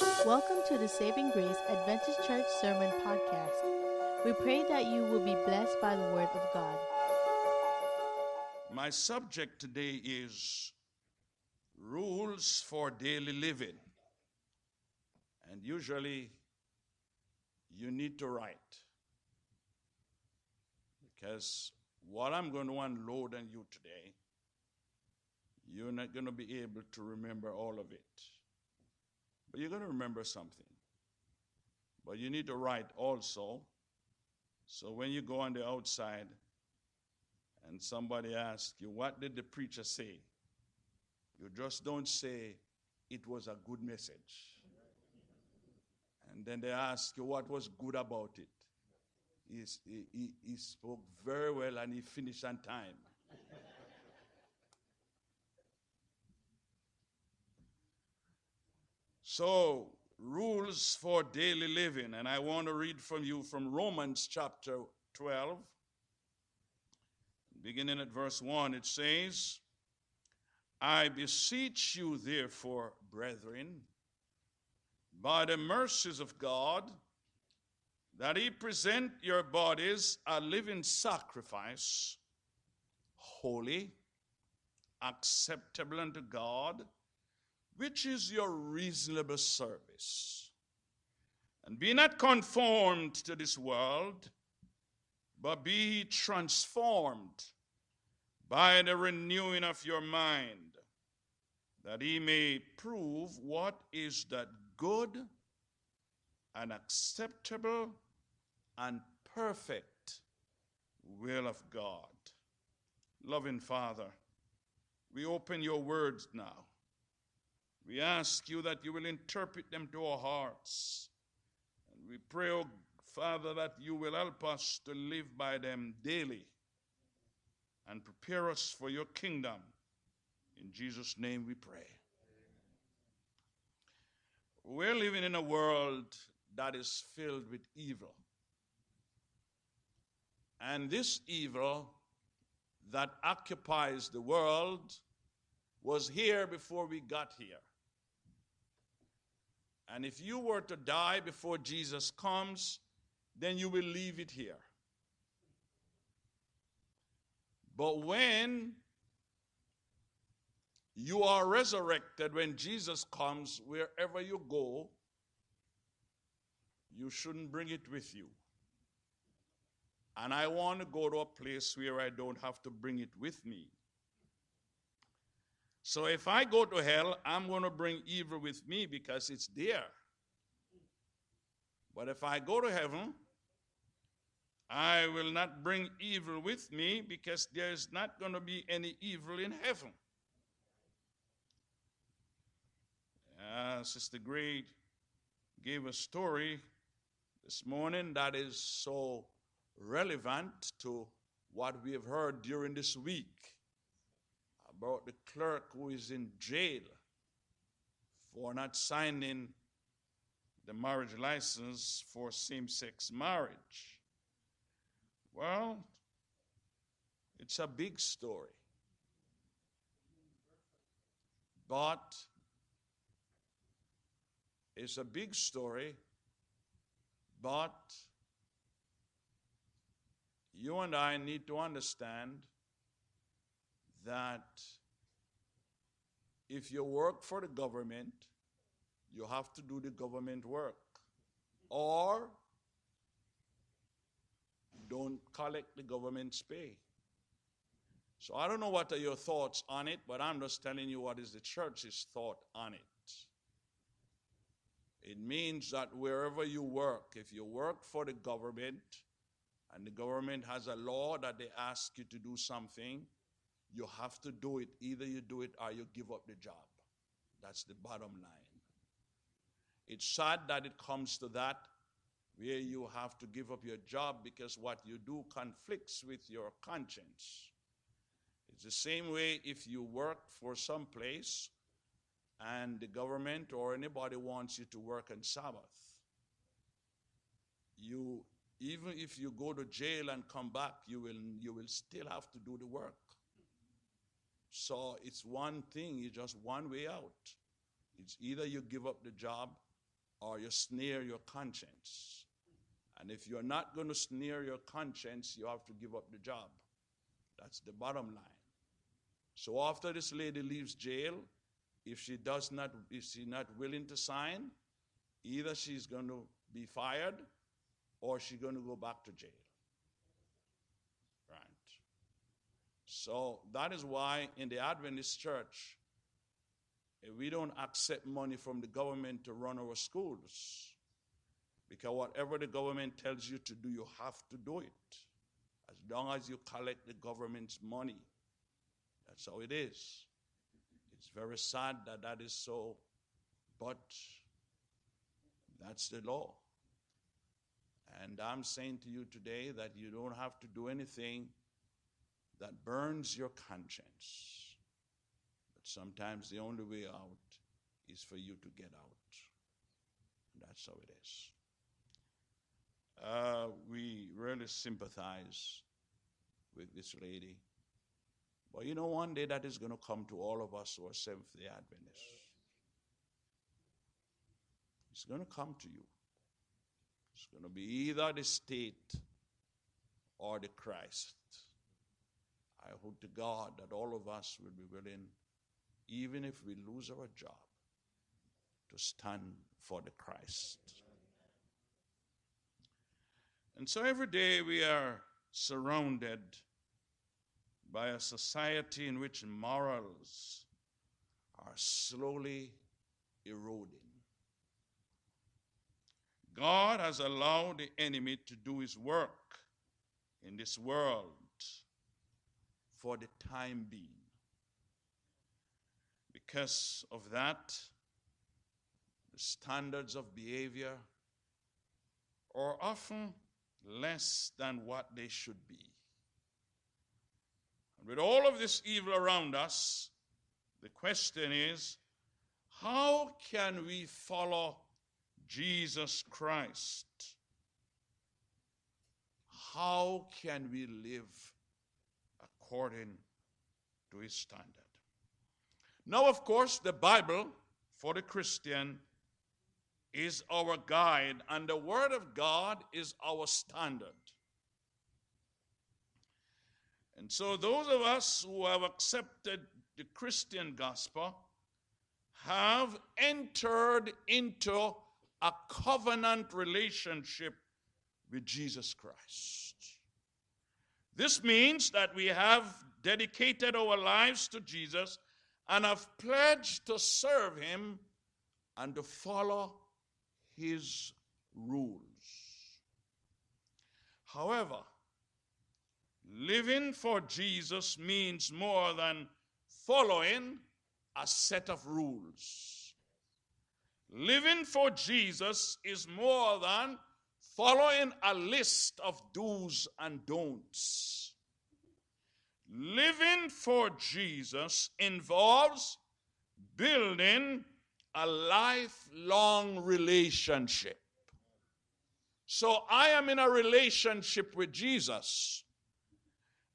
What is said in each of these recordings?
Welcome to the Saving Grace Adventist Church Sermon Podcast. We pray that you will be blessed by the Word of God. My subject today is rules for daily living. And usually you need to write. Because what I'm going to unload on you today, you're not going to be able to remember all of it. But you're going to remember something. But you need to write also. So when you go on the outside and somebody asks you, What did the preacher say? You just don't say, It was a good message. And then they ask you, What was good about it? He, he, he spoke very well and he finished on time. So, rules for daily living. And I want to read from you from Romans chapter 12, beginning at verse 1. It says, I beseech you, therefore, brethren, by the mercies of God, that ye present your bodies a living sacrifice, holy, acceptable unto God which is your reasonable service. And be not conformed to this world, but be transformed by the renewing of your mind, that he may prove what is that good and acceptable and perfect will of God. Loving Father, we open your words now. We ask you that you will interpret them to our hearts. And we pray, oh Father, that you will help us to live by them daily and prepare us for your kingdom. In Jesus' name we pray. We're living in a world that is filled with evil. And this evil that occupies the world was here before we got here. And if you were to die before Jesus comes, then you will leave it here. But when you are resurrected, when Jesus comes, wherever you go, you shouldn't bring it with you. And I want to go to a place where I don't have to bring it with me. So if I go to hell, I'm going to bring evil with me because it's there. But if I go to heaven, I will not bring evil with me because there's not going to be any evil in heaven. Uh, Sister Gray gave a story this morning that is so relevant to what we have heard during this week about the clerk who is in jail for not signing the marriage license for same sex marriage. Well, it's a big story. But it's a big story, but you and I need to understand that if you work for the government, you have to do the government work. Or don't collect the government's pay. So I don't know what are your thoughts on it, but I'm just telling you what is the church's thought on it. It means that wherever you work, if you work for the government and the government has a law that they ask you to do something, you have to do it. Either you do it or you give up the job. That's the bottom line. It's sad that it comes to that where you have to give up your job because what you do conflicts with your conscience. It's the same way if you work for some place and the government or anybody wants you to work on Sabbath. You even if you go to jail and come back, you will you will still have to do the work. So it's one thing, it's just one way out. It's either you give up the job or you snare your conscience. And if you're not going to snare your conscience, you have to give up the job. That's the bottom line. So after this lady leaves jail, if she does not, if she's not willing to sign, either she's going to be fired or she's going to go back to jail. Right. So that is why in the Adventist church, eh, we don't accept money from the government to run our schools. Because whatever the government tells you to do, you have to do it. As long as you collect the government's money. That's how it is. It's very sad that that is so, but that's the law. And I'm saying to you today that you don't have to do anything that burns your conscience. But sometimes the only way out is for you to get out. That's how it is. Uh, we really sympathize with this lady. But you know, one day that is going to come to all of us who are Seventh day Adventists. It's going to come to you. It's going to be either the state or the Christ. I hope to God that all of us will be willing even if we lose our job, to stand for the Christ. And so every day we are surrounded by a society in which morals are slowly eroding. God has allowed the enemy to do his work in this world for the time being. Because of that, the standards of behavior are often less than what they should be. And with all of this evil around us, the question is how can we follow Jesus Christ? How can we live according to his standard? Now, of course, the Bible for the Christian is our guide, and the Word of God is our standard. And so, those of us who have accepted the Christian gospel have entered into a covenant relationship with Jesus Christ. This means that we have dedicated our lives to Jesus and have pledged to serve him and to follow his rules. However, living for Jesus means more than following a set of rules. Living for Jesus is more than following a list of do's and don'ts. Living for Jesus involves building a lifelong relationship. So I am in a relationship with Jesus.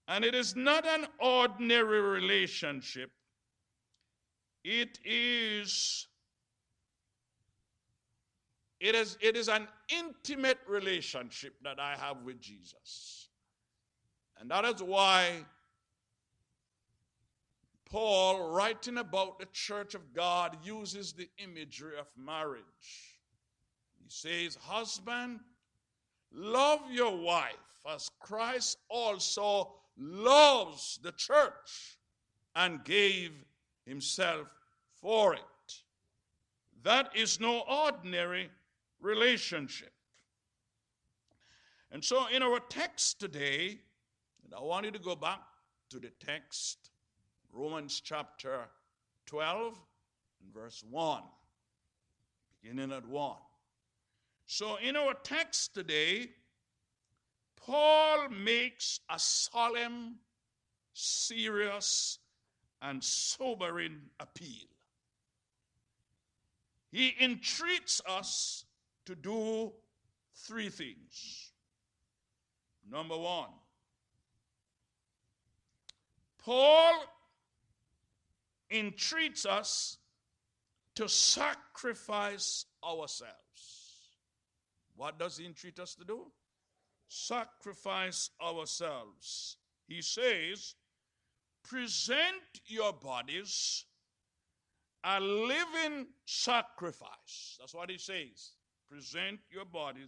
And it is not an ordinary relationship, it is. It is, it is an intimate relationship that I have with Jesus. And that is why Paul, writing about the church of God, uses the imagery of marriage. He says, Husband, love your wife as Christ also loves the church and gave himself for it. That is no ordinary relationship. And so, in our text today, and I want you to go back to the text Romans chapter 12 and verse 1, beginning at 1. So, in our text today, Paul makes a solemn, serious, and sobering appeal. He entreats us to do three things. Number one, Paul entreats us to sacrifice ourselves. What does he entreat us to do? Sacrifice ourselves. He says, present your bodies a living sacrifice. That's what he says. Present your bodies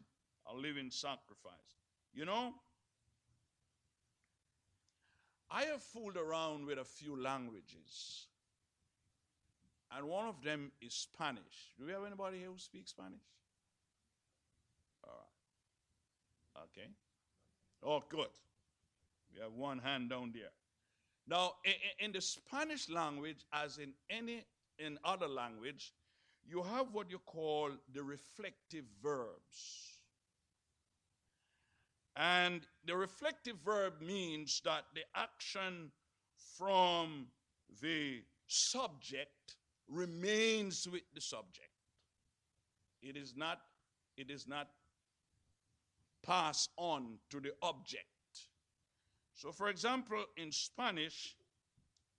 a living sacrifice. You know, I have fooled around with a few languages, and one of them is Spanish. Do we have anybody here who speaks Spanish? All right. Okay. Oh, good. We have one hand down there. Now, in, the Spanish language, as in any in other language, you have what you call the reflective verbs. And the reflective verb means that the action from the subject remains with the subject. It is not, it is not passed on to the object. So, for example, in Spanish,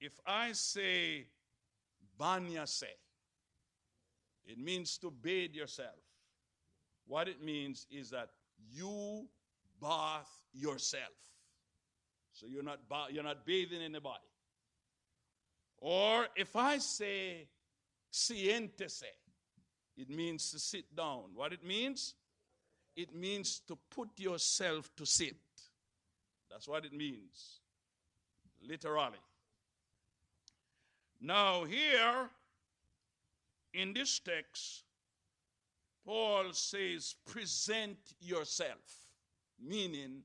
if I say bañase, it means to bathe yourself. What it means is that you bath yourself. So you're not, ba- you're not bathing anybody. Or if I say siéntese, it means to sit down. What it means? It means to put yourself to sit. That's what it means, literally. Now, here in this text, Paul says, present yourself meaning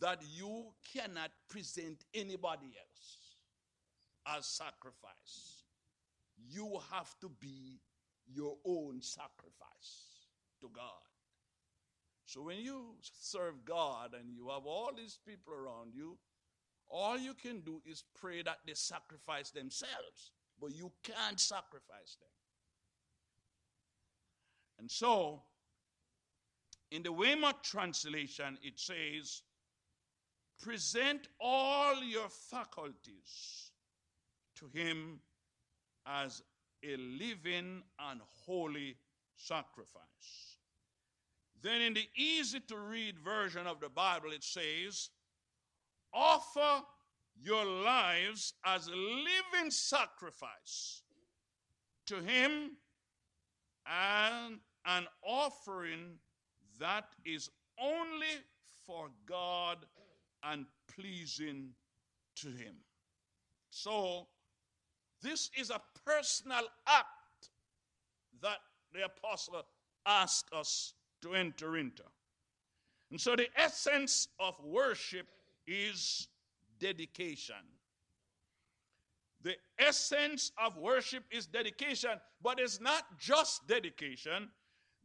that you cannot present anybody else as sacrifice. You have to be your own sacrifice to God. So when you serve God and you have all these people around you, all you can do is pray that they sacrifice themselves, but you can't sacrifice them. And so, in the Weymouth translation, it says, present all your faculties to him as a living and holy sacrifice. Then in the easy to read version of the Bible, it says, offer your lives as a living sacrifice to him and an offering that is only for God and pleasing to Him. So, this is a personal act that the apostle asked us to enter into. And so, the essence of worship is dedication. The essence of worship is dedication, but it's not just dedication,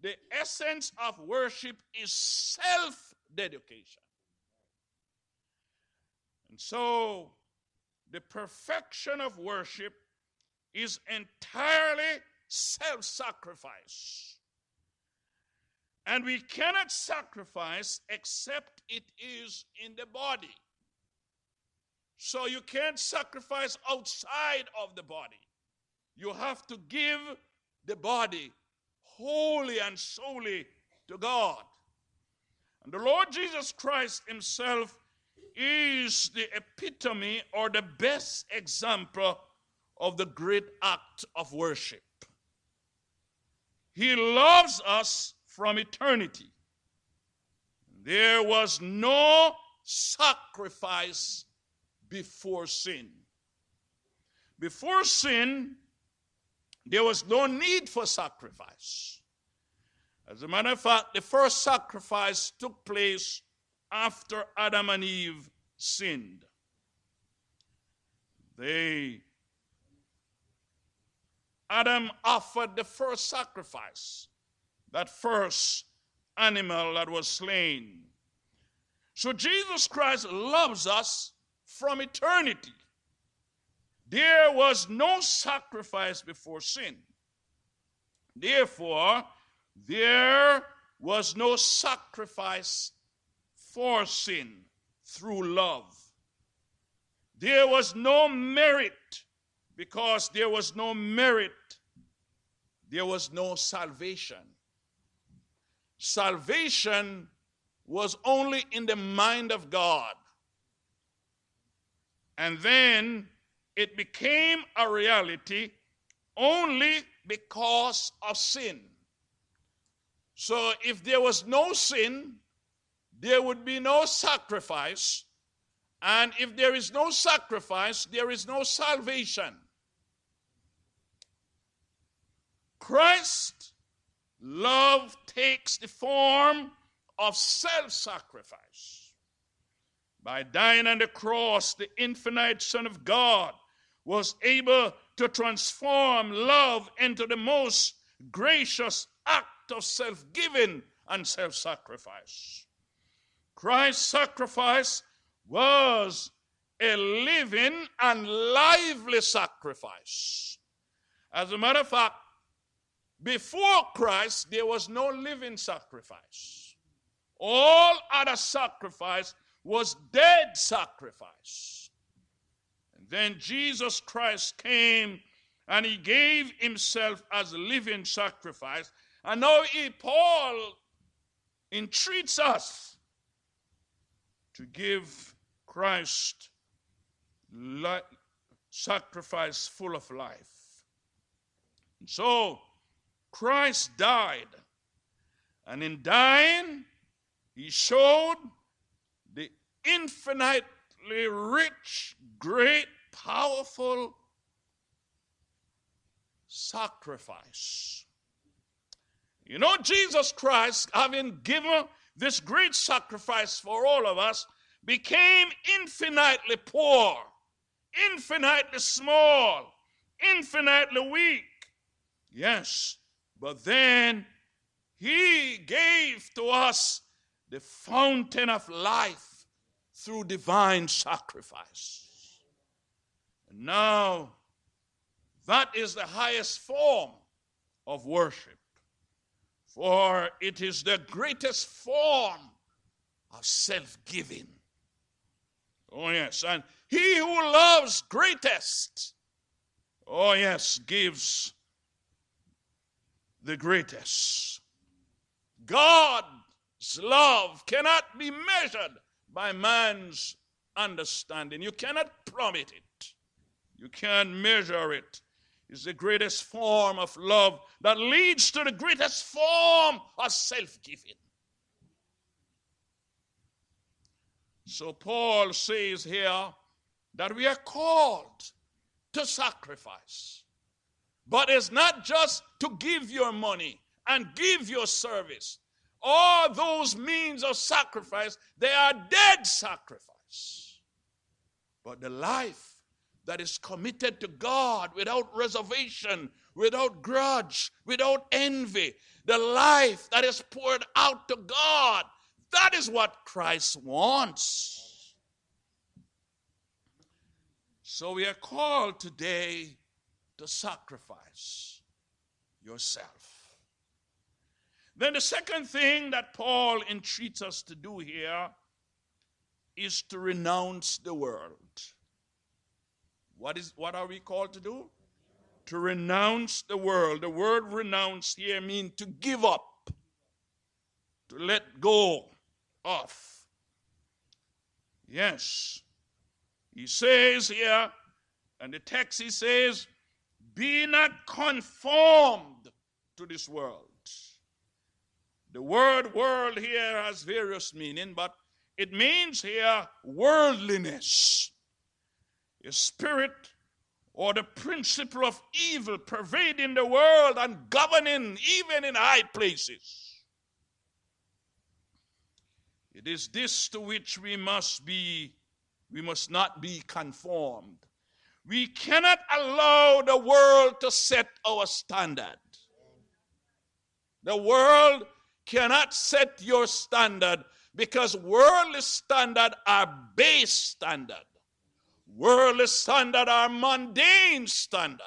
the essence of worship is self dedication. And so, the perfection of worship is entirely self sacrifice. And we cannot sacrifice except it is in the body. So you can't sacrifice outside of the body. You have to give the body wholly and solely to God. And the Lord Jesus Christ Himself is the epitome or the best example of the great act of worship. He loves us from eternity. There was no sacrifice before sin. Before sin, there was no need for sacrifice. As a matter of fact, the first sacrifice took place after Adam and Eve sinned. They Adam offered the first sacrifice, that first animal that was slain. So Jesus Christ loves us from eternity. There was no sacrifice before sin. Therefore, there was no sacrifice for sin through love. There was no merit because there was no merit there was no salvation. Salvation was only in the mind of God. And then it became a reality only because of sin. So if there was no sin, there would be no sacrifice. And if there is no sacrifice, there is no salvation. Christ love takes the form of self sacrifice. By dying on the cross, the infinite Son of God was able to transform love into the most gracious act of self giving and self sacrifice. Christ's sacrifice was a living and lively sacrifice. As a matter of fact, before Christ, there was no living sacrifice. All other sacrifice was dead sacrifice. And then Jesus Christ came and he gave himself as a living sacrifice. And now he, Paul entreats us to give Christ sacrifice full of life. So Christ died, and in dying, he showed the rich, great, powerful sacrifice. You know, Jesus Christ, having given this great sacrifice for all of us, became infinitely poor, infinitely small, infinitely weak. Yes, but then he gave to us the fountain of life through divine sacrifice. And now, that is the highest form of worship, for it is the greatest form of self giving. Oh, yes, and he who loves greatest, oh, yes, gives the greatest. God's love cannot be measured by man's understanding. You cannot plummet it, you can't measure it. It's the greatest form of love that leads to the greatest form of self giving. So, Paul says here that we are called to sacrifice. But it's not just to give your money and give your service. All those means of sacrifice, they are dead sacrifice. But the life that is committed to God without reservation, without grudge, without envy, the life that is poured out to God, that is what Christ wants. So we are called today to sacrifice yourself. Then the second thing that Paul entreats us to do here is to renounce the world. What is what are we called to do? To renounce the world. The word renounce here means to give up, to let go of. Yes. He says here, and the text he says, be not conformed to this world. The word world here has various meaning, but it means here worldliness, a spirit or the principle of evil pervading the world and governing even in high places. It is this to which we must be, we must not be conformed. We cannot allow the world to set our standard. The world cannot set your standard because worldly standard are base standard. Worldly standard are mundane standard.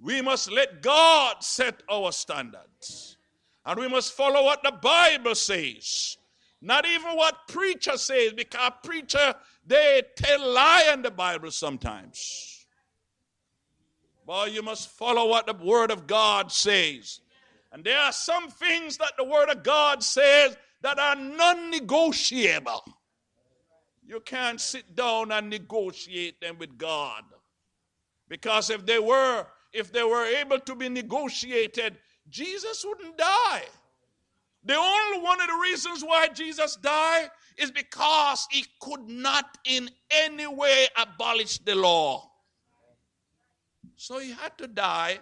We must let God set our standards. And we must follow what the Bible says. Not even what preacher says, because preacher, they tell lie in the Bible sometimes. Boy, you must follow what the Word of God says. And there are some things that the Word of God says that are non negotiable. You can't sit down and negotiate them with God. Because if they were, if they were able to be negotiated, Jesus wouldn't die. The only one of the reasons why Jesus died is because he could not in any way abolish the law. So he had to die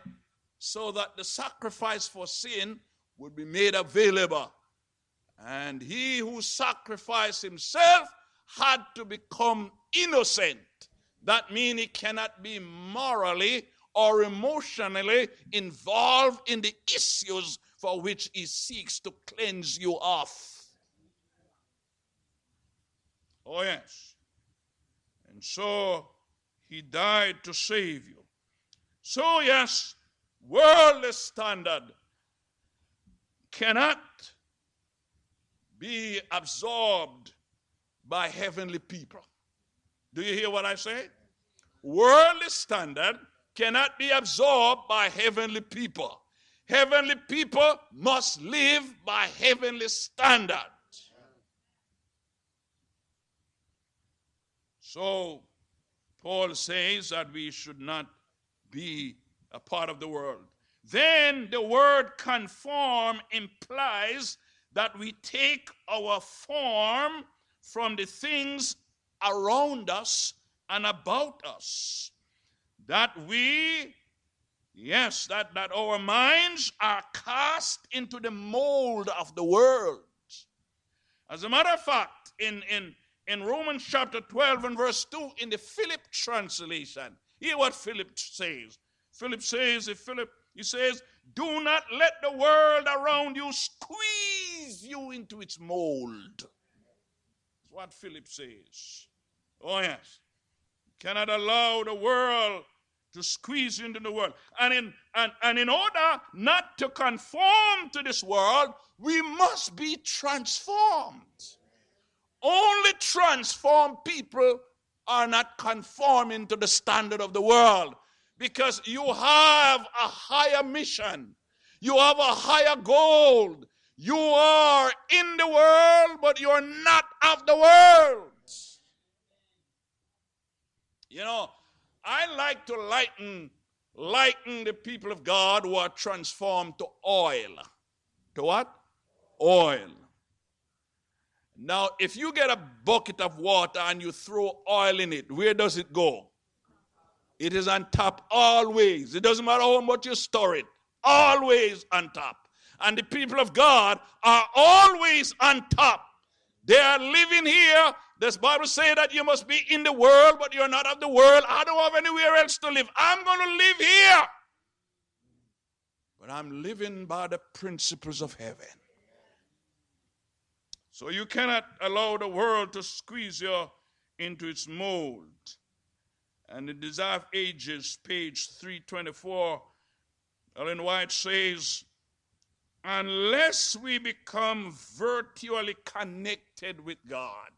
so that the sacrifice for sin would be made available. And he who sacrificed himself had to become innocent. That means he cannot be morally or emotionally involved in the issues for which he seeks to cleanse you off. Oh, yes. And so he died to save you. So, yes, worldly standard cannot be absorbed by heavenly people. Do you hear what I say? Worldly standard cannot be absorbed by heavenly people. Heavenly people must live by heavenly standard. So, Paul says that we should not be a part of the world. Then the word conform implies that we take our form from the things around us and about us. That we, yes, that, that our minds are cast into the mold of the world. As a matter of fact, in, in, in Romans chapter 12 and verse 2, in the Philip translation, hear what Philip says. Philip says, if Philip, he says, do not let the world around you squeeze you into its mold That's what Philip says. Oh, yes. Cannot allow the world to squeeze into the world. And in, and, and in order not to conform to this world, we must be transformed. Only transformed people are not conforming to the standard of the world because you have a higher mission, you have a higher goal, you are in the world, but you're not of the world. You know, I like to lighten, lighten the people of God who are transformed to oil. To what? Oil. Now, if you get a bucket of water and you throw oil in it, where does it go? It is on top always. It doesn't matter how much you store it, always on top and the people of God are always on top. They are living here. This Bible says that you must be in the world, but you're not of the world. I don't have anywhere else to live. I'm going to live here. But I'm living by the principles of heaven. So you cannot allow the world to squeeze you into its mold. And the Desire of Ages, page 324, Ellen White says, unless we become virtually connected with God,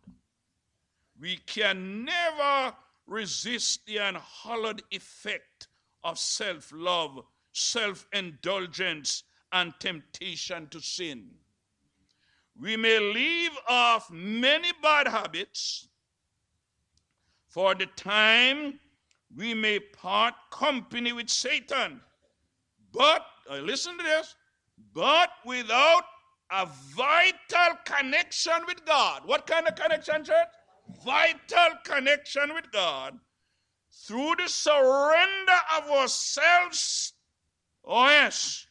we can never resist the unhallowed effect of self love, self indulgence, and temptation to sin. We may leave off many bad habits. For the time, we may part company with Satan. But, uh, listen to this but without a vital connection with God. What kind of connection, church? Vital connection with God through the surrender of ourselves, oh yes,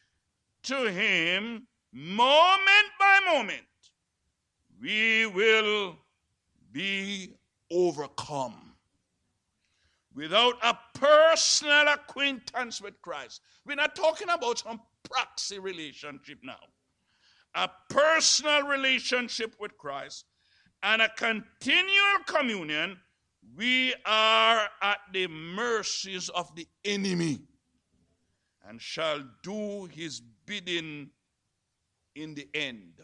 to Him, moment by moment, we will be overcome. Without a personal acquaintance with Christ. We're not talking about some proxy relationship now. A personal relationship with Christ and a continual communion, we are at the mercies of the enemy and shall do his bidding in the end.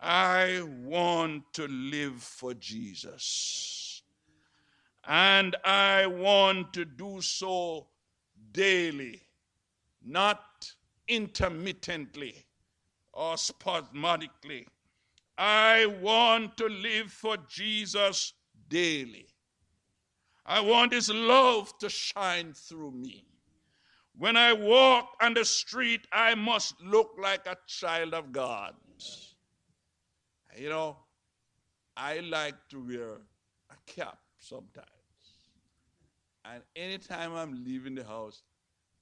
I want to live for Jesus. And I want to do so daily, not intermittently or spasmodically. I want to live for Jesus daily. I want His love to shine through me. When I walk on the street, I must look like a child of God. You know, I like to wear a cap sometimes. And anytime I'm leaving the house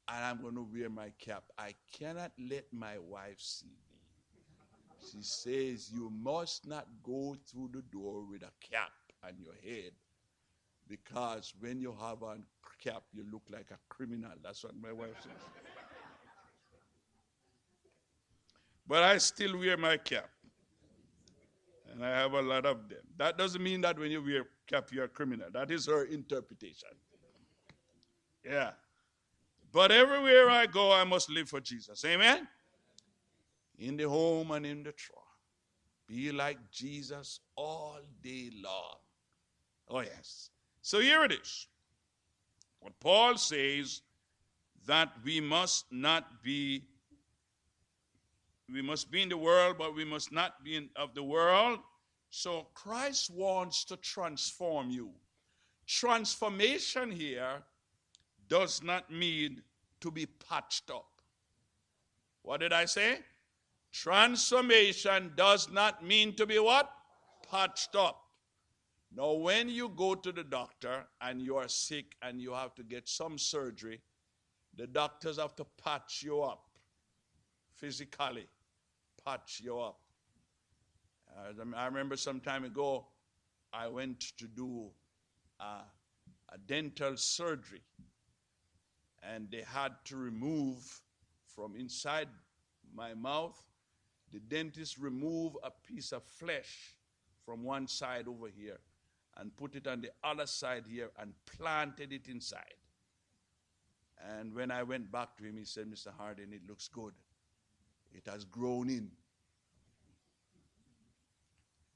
and I'm going to wear my cap, I cannot let my wife see me. She says, You must not go through the door with a cap on your head because when you have a cap, you look like a criminal. That's what my wife says. but I still wear my cap. And I have a lot of them. That doesn't mean that when you wear a cap, you're a criminal. That is her interpretation. Yeah. But everywhere I go, I must live for Jesus. Amen? In the home and in the truck. Be like Jesus all day long. Oh, yes. So here it is. What Paul says that we must not be, we must be in the world, but we must not be in, of the world. So Christ wants to transform you. Transformation here does not mean to be patched up. What did I say? Transformation does not mean to be what? Patched up. Now, when you go to the doctor and you are sick and you have to get some surgery, the doctors have to patch you up physically, patch you up. I remember some time ago, I went to do a, a dental surgery, and they had to remove from inside my mouth. The dentist removed a piece of flesh from one side over here and put it on the other side here and planted it inside. And when I went back to him, he said, Mr. Hardin, it looks good. It has grown in.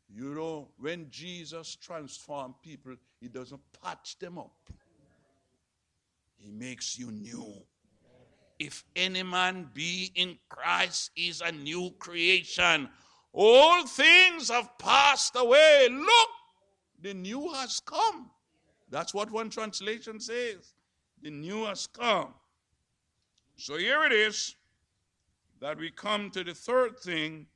You know, when Jesus transforms people, he doesn't patch them up, he makes you new. If any man be in Christ, is a new creation. All things have passed away. Look, the new has come. That's what one translation says. The new has come. So here it is that we come to the third thing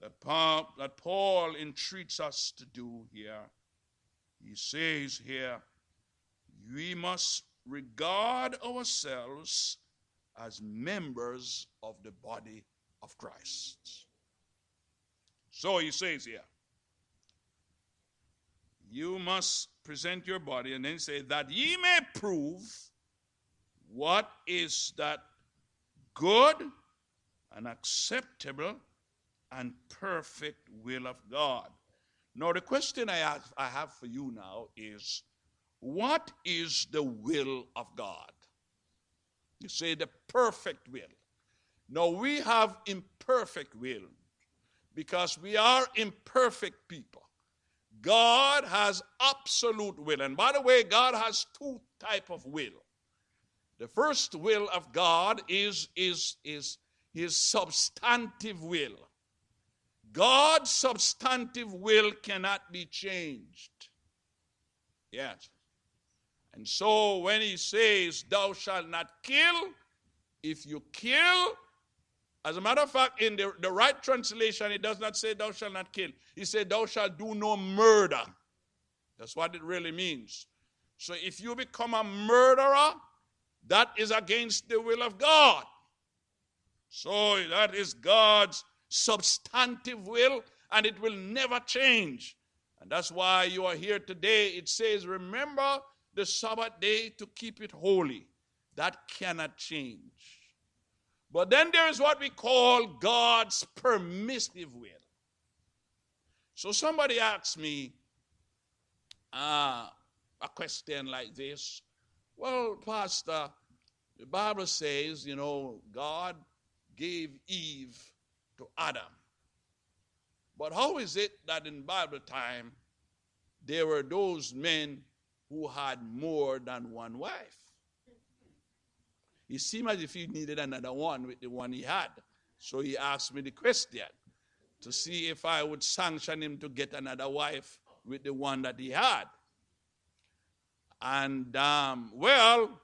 that Paul, that Paul entreats us to do here. He says here, we must regard ourselves as members of the body of Christ. So he says here, you must present your body and then say that ye may prove what is that good and acceptable and perfect will of God. Now, the question I have, I have for you now is what is the will of God? You say the perfect will. Now, we have imperfect will because we are imperfect people. God has absolute will. And by the way, God has two type of will. The first will of God is, is, is his substantive will. God's substantive will cannot be changed. Yes. And so when he says, Thou shalt not kill, if you kill, as a matter of fact, in the, the right translation, it does not say, Thou shalt not kill. He said, Thou shalt do no murder. That's what it really means. So if you become a murderer, that is against the will of God. So that is God's substantive will, and it will never change. And that's why you are here today. It says, Remember the Sabbath day to keep it holy. That cannot change. But then there is what we call God's permissive will. So somebody asks me uh, a question like this Well, Pastor, the Bible says, you know, God gave Eve to Adam. But how is it that in Bible time there were those men who had more than one wife? he seemed as if he needed another one with the one he had. So he asked me the question to see if I would sanction him to get another wife with the one that he had. And um, well,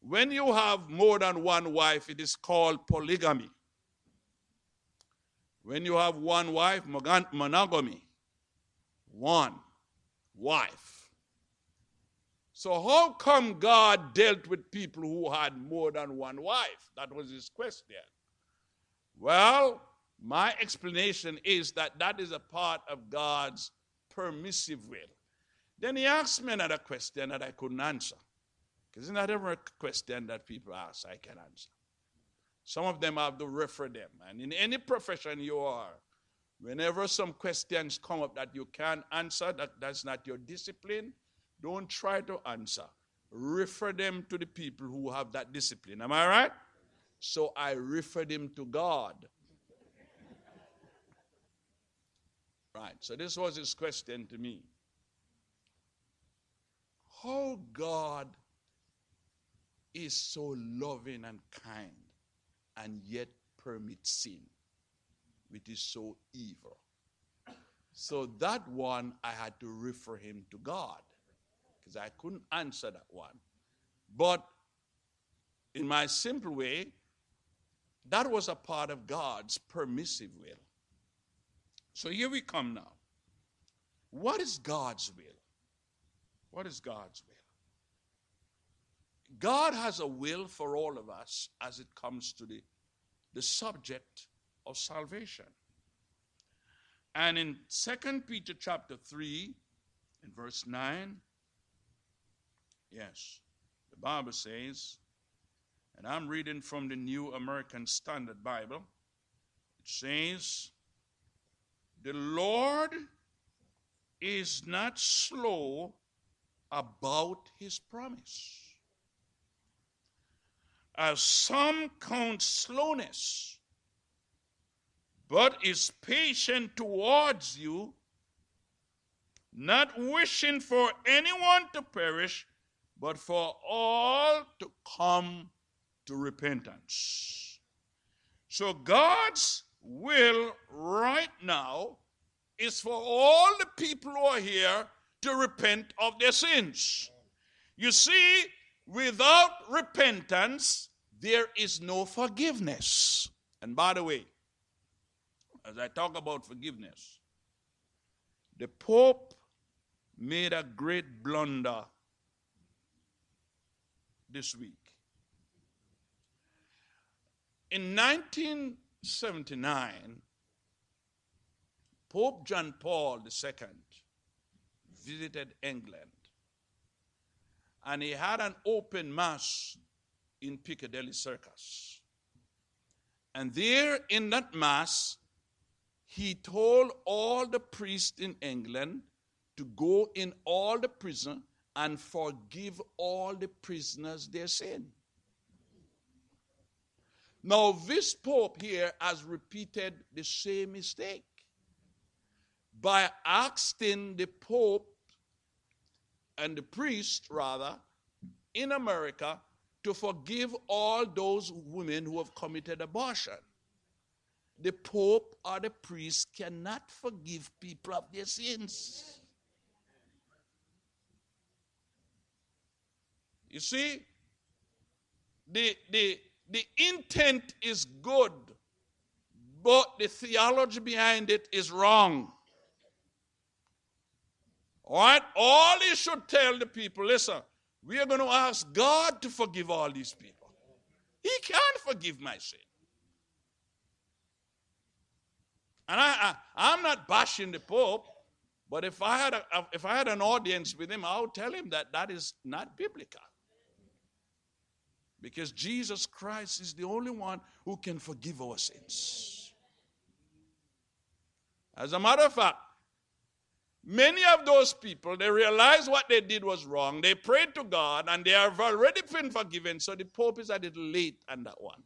when you have more than one wife, it is called polygamy. When you have one wife, monogamy. One wife. So, how come God dealt with people who had more than one wife? That was his question. Well, my explanation is that that is a part of God's permissive will. Then he asked me another question that I couldn't answer. Because not every question that people ask I can answer. Some of them I have to refer them. And in any profession you are, whenever some questions come up that you can't answer, that, that's not your discipline, don't try to answer. Refer them to the people who have that discipline. Am I right? So I referred him to God. right. So this was his question to me. How God is so loving and kind and yet permits sin, which is so evil. So that one, I had to refer him to God because I couldn't answer that one. But in my simple way, that was a part of God's permissive will. So here we come now. What is God's will? What is God's will? God has a will for all of us as it comes to the, the subject of salvation. And in 2 Peter chapter 3, in verse 9, yes, the Bible says, and I'm reading from the New American Standard Bible, it says, The Lord is not slow about his promise. As some count slowness, but is patient towards you, not wishing for anyone to perish, but for all to come to repentance. So God's will right now is for all the people who are here to repent of their sins. You see, Without repentance, there is no forgiveness. And by the way, as I talk about forgiveness, the Pope made a great blunder this week. In 1979, Pope John Paul II visited England and he had an open mass in Piccadilly Circus. And there in that mass, he told all the priests in England to go in all the prison and forgive all the prisoners their sin. Now, this Pope here has repeated the same mistake by asking the Pope and the priest, rather, in America to forgive all those women who have committed abortion. The Pope or the priest cannot forgive people of their sins. You see, the, the, the intent is good, but the theology behind it is wrong. All right? All he should tell the people listen, we are going to ask God to forgive all these people. He can't forgive my sin. And I, I, am not bashing the Pope, but if I, had a, if I had an audience with him, I would tell him that that is not biblical. Because Jesus Christ is the only one who can forgive our sins. As a matter of fact, Many of those people, they realized what they did was wrong. They prayed to God and they have already been forgiven. So the Pope is a little late on that one.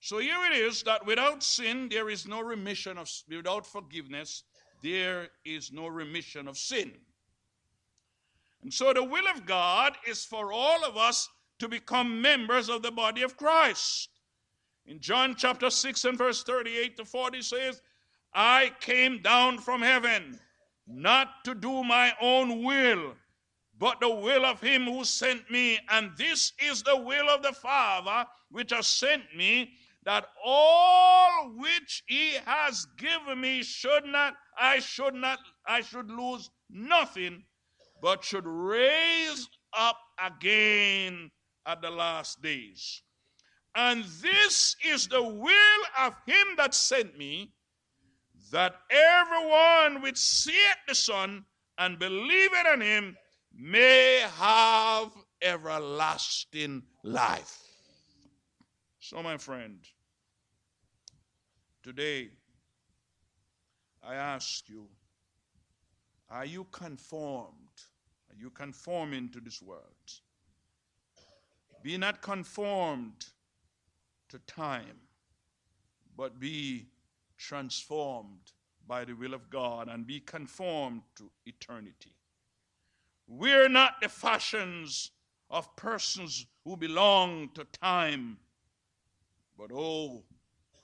So here it is that without sin, there is no remission of, without forgiveness, there is no remission of sin. And so the will of God is for all of us to become members of the body of Christ. In John chapter 6 and verse 38 to 40 says, I came down from heaven not to do my own will, but the will of him who sent me. And this is the will of the Father which has sent me, that all which he has given me should not, I should not, I should lose nothing, but should raise up again at the last days. And this is the will of him that sent me, that everyone which seeth the Son and believeth on him may have everlasting life. So, my friend, today I ask you, are you conformed? Are you conforming to this world? Be not conformed to time, but be transformed by the will of God and be conformed to eternity. We're not the fashions of persons who belong to time, but oh,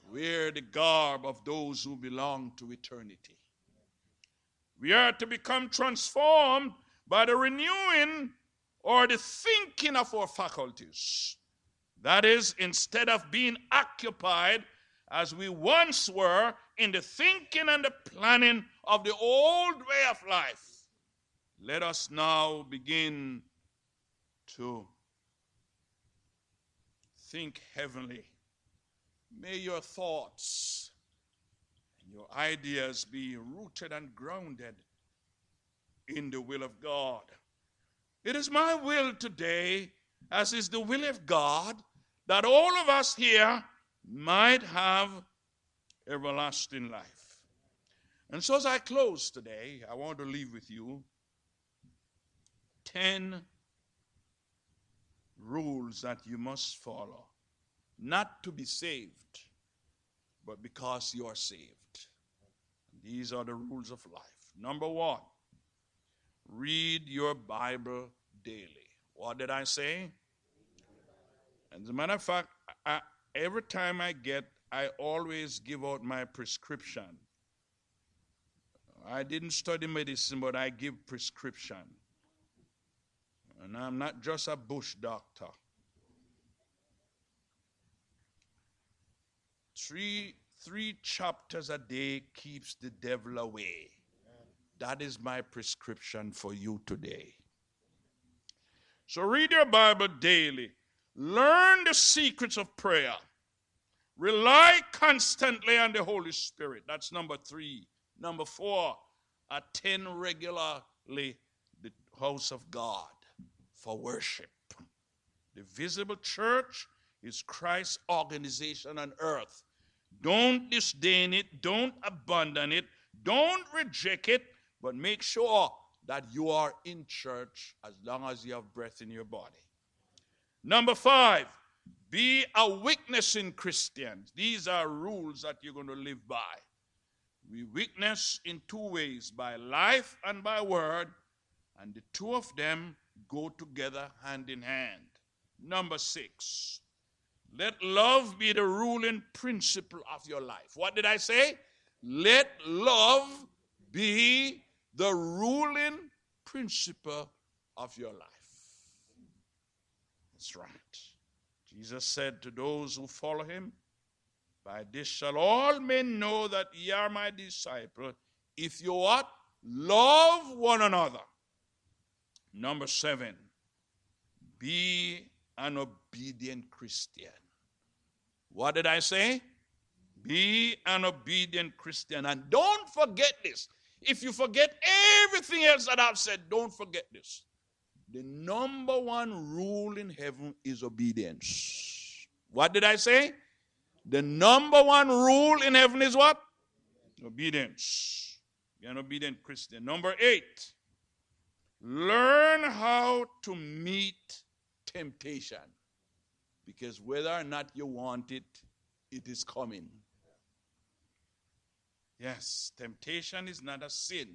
we're the garb of those who belong to eternity. We are to become transformed by the renewing or the thinking of our faculties. That is, instead of being occupied as we once were in the thinking and the planning of the old way of life, let us now begin to think heavenly. May your thoughts your ideas be rooted and grounded in the will of God. It is my will today, as is the will of God, that all of us here might have everlasting life. And so, as I close today, I want to leave with you 10 rules that you must follow, not to be saved, but because you are saved. These are the rules of life. Number one, read your Bible daily. What did I say? As a matter of fact, I, every time I get, I always give out my prescription. I didn't study medicine, but I give prescription. And I'm not just a bush doctor. Three, three chapters a day keeps the devil away. That is my prescription for you today. So read your Bible daily. Learn the secrets of prayer. Rely constantly on the Holy Spirit. That's number three. Number four, attend regularly the house of God for worship. The visible church is Christ's organization on earth. Don't disdain it, don't abandon it, don't reject it, but make sure that you are in church as long as you have breath in your body. Number five, be a witness in Christians. These are rules that you're going to live by. We witness in two ways by life and by word, and the two of them go together hand in hand. Number six, let love be the ruling principle of your life. What did I say? Let love be the ruling principle of your life. That's right. Jesus said to those who follow him, By this shall all men know that ye are my disciple, if you what? Love one another. Number seven, be an obedient Christian. What did I say? Be an obedient Christian. And don't forget this. If you forget everything else that I've said, don't forget this. The number one rule in heaven is obedience. What did I say? The number one rule in heaven is what? Obedience. Be an obedient Christian. Number eight, learn how to meet temptation. Because whether or not you want it, it is coming. Yes, temptation is not a sin,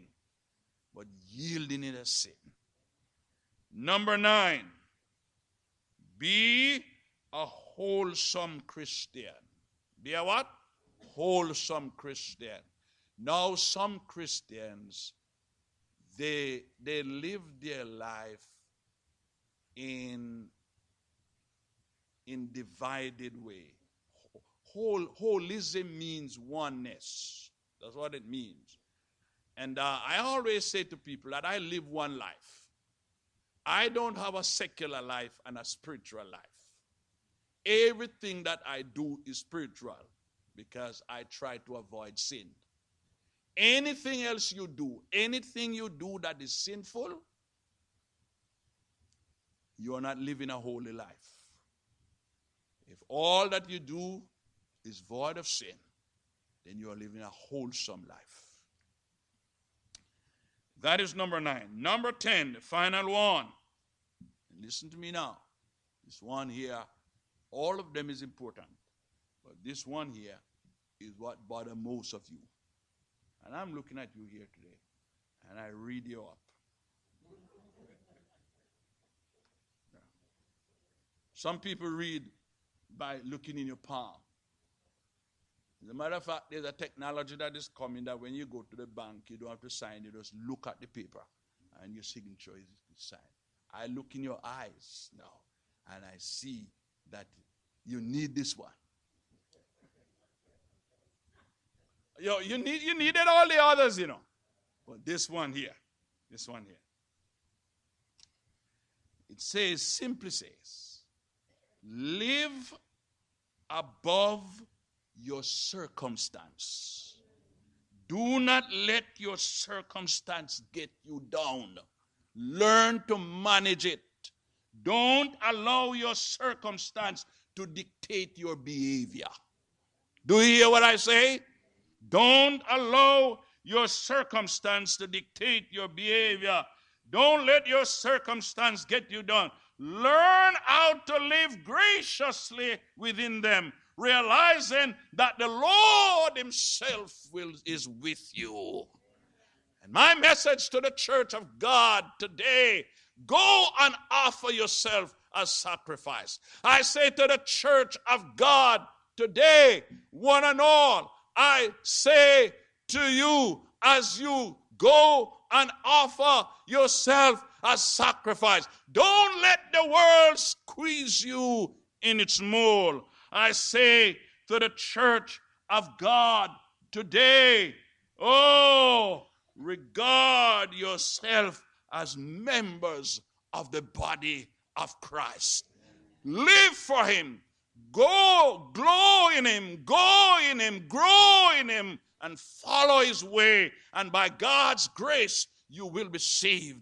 but yielding it a sin. Number nine, be a wholesome Christian. Be a what? Wholesome Christian. Now, some Christians, they, they live their life in, in divided way. Whole, holism means oneness. That's what it means. And uh, I always say to people that I live one life. I don't have a secular life and a spiritual life. Everything that I do is spiritual because I try to avoid sin. Anything else you do, anything you do that is sinful, you are not living a holy life. If all that you do is void of sin, then you are living a wholesome life. That is number nine. Number 10, the final one. Listen to me now. This one here, all of them is important. But this one here is what bothers most of you. And I'm looking at you here today, and I read you up. Some people read by looking in your palm. As a matter of fact, there's a technology that is coming that when you go to the bank, you don't have to sign, you just look at the paper and your signature is signed. I look in your eyes now and I see that you need this one. Yo, you need you needed all the others, you know. But this one here, this one here. It says, simply says, live above your circumstance. Do not let your circumstance get you down. Learn to manage it. Don't allow your circumstance to dictate your behavior. Do you hear what I say? Don't allow your circumstance to dictate your behavior. Don't let your circumstance get you down. Learn how to live graciously within them, realizing that the Lord Himself will, is with you. And my message to the church of God today go and offer yourself as sacrifice. I say to the church of God today, one and all, I say to you as you go and offer yourself as sacrifice. Don't let the world squeeze you in its mold. I say to the church of God today, oh, regard yourself as members of the body of Christ. Live for Him. Go, glow in Him, go in Him, grow in Him, and follow His way. And by God's grace, you will be saved